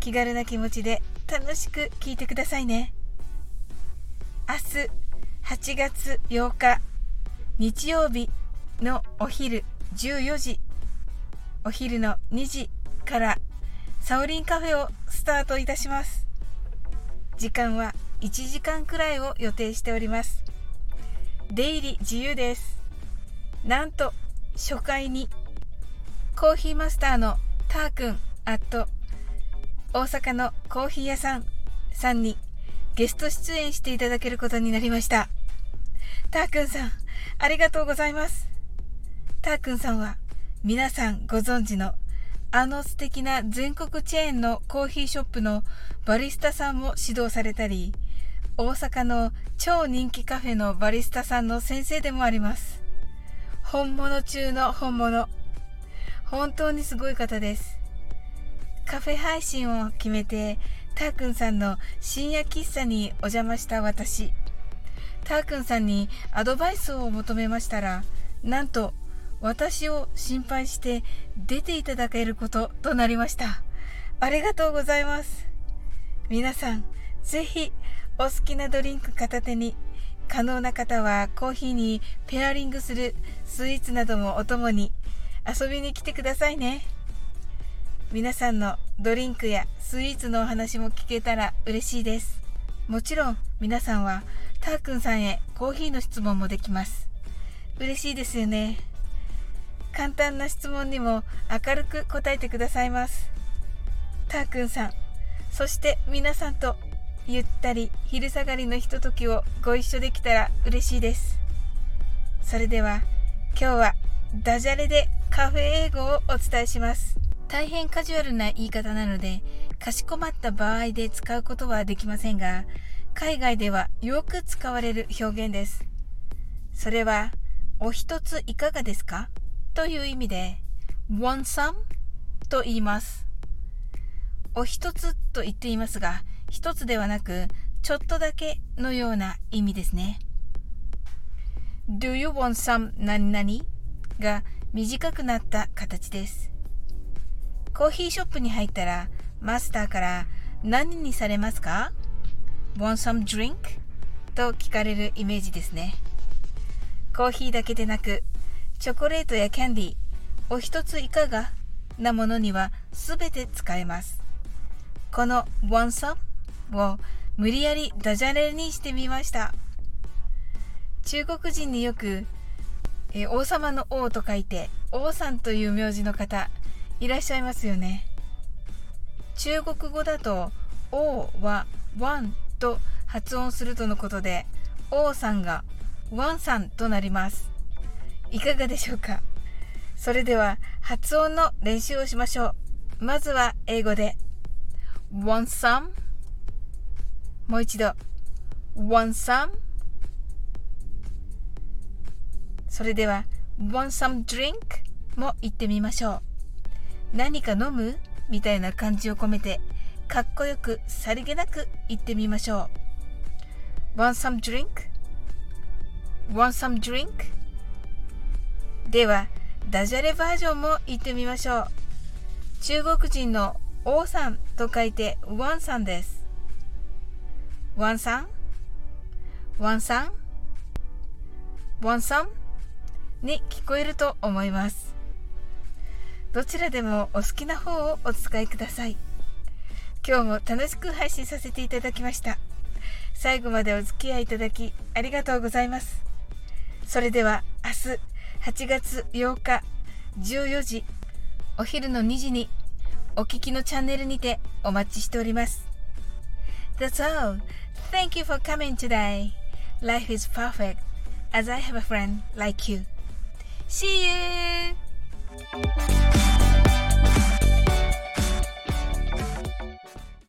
気軽な気持ちで楽しく聞いてくださいね。明日8月8日日曜日のお昼14時お昼の2時からサオリンカフェをスタートいたします。時間は1時間くらいを予定しております。出入り自由です。なんと初回にコーヒーマスターのターくん大阪のコーヒー屋さんさんにゲスト出演していただけることになりました。たーくんさん、ありがとうございます。たーくんさんは皆さんご存知のあの素敵な全国チェーンのコーヒーショップのバリスタさんも指導されたり、大阪の超人気カフェのバリスタさんの先生でもあります。本物中の本物。本当にすごい方です。カフェ配信を決めて、たーくんさんの深夜喫茶にお邪魔した私。たーくんさんにアドバイスを求めましたら、なんと私を心配して出ていただけることとなりました。ありがとうございます。皆さん、ぜひお好きなドリンク片手に、可能な方はコーヒーにペアリングするスイーツなどもお供に遊びに来てくださいね。皆さんのドリンクやスイーツのお話も聞けたら嬉しいです。もちろん皆さんはたーくんさんへコーヒーの質問もできます。嬉しいですよね。簡単な質問にも明るく答えてくださいます。たーくんさん、そして皆さんとゆったり昼下がりのひとときをご一緒できたら嬉しいです。それでは今日はダジャレでカフェ英語をお伝えします。大変カジュアルな言い方なので、かしこまった場合で使うことはできませんが、海外ではよく使われる表現です。それは、お一ついかがですか？という意味で、want some? と言います。お一つと言っていますが、一つではなく、ちょっとだけのような意味ですね。Do you want some 何々？が短くなった形です。コーヒーショップに入ったら、マスターから何にされますか ?Want some drink? と聞かれるイメージですね。コーヒーだけでなく、チョコレートやキャンディー、お一ついかがなものにはすべて使えます。この Want some? を無理やりダジャレにしてみました。中国人によく、え王様の王と書いて王さんという名字の方いらっしゃいますよね。中国語だと「王」は「ワン」と発音するとのことで王さんが「ワンさん」となります。いかがでしょうか？それでは発音の練習をしましょう。まずは英語で Want some? もう一度 Want some? それでは Want some drink? も言ってみましょう。何か飲む？みたいな感じを込めて、かっこよくさりげなく言ってみましょう。Want some drink?Want some drink? では、ダジャレバージョンも言ってみましょう。中国人の王さんと書いてワンさんです。ワンさんワンさんワンさんに聞こえると思います。どちらでもお好きな方をお使いください。今日も楽しく配信させていただきました。最後までお付き合いいただきありがとうございます。それでは明日8月8日14時お昼の2時にお聞きのチャンネルにてお待ちしております。That's all. Thank you for coming today. Life is perfect as I have a friend like you. See you! Thank you.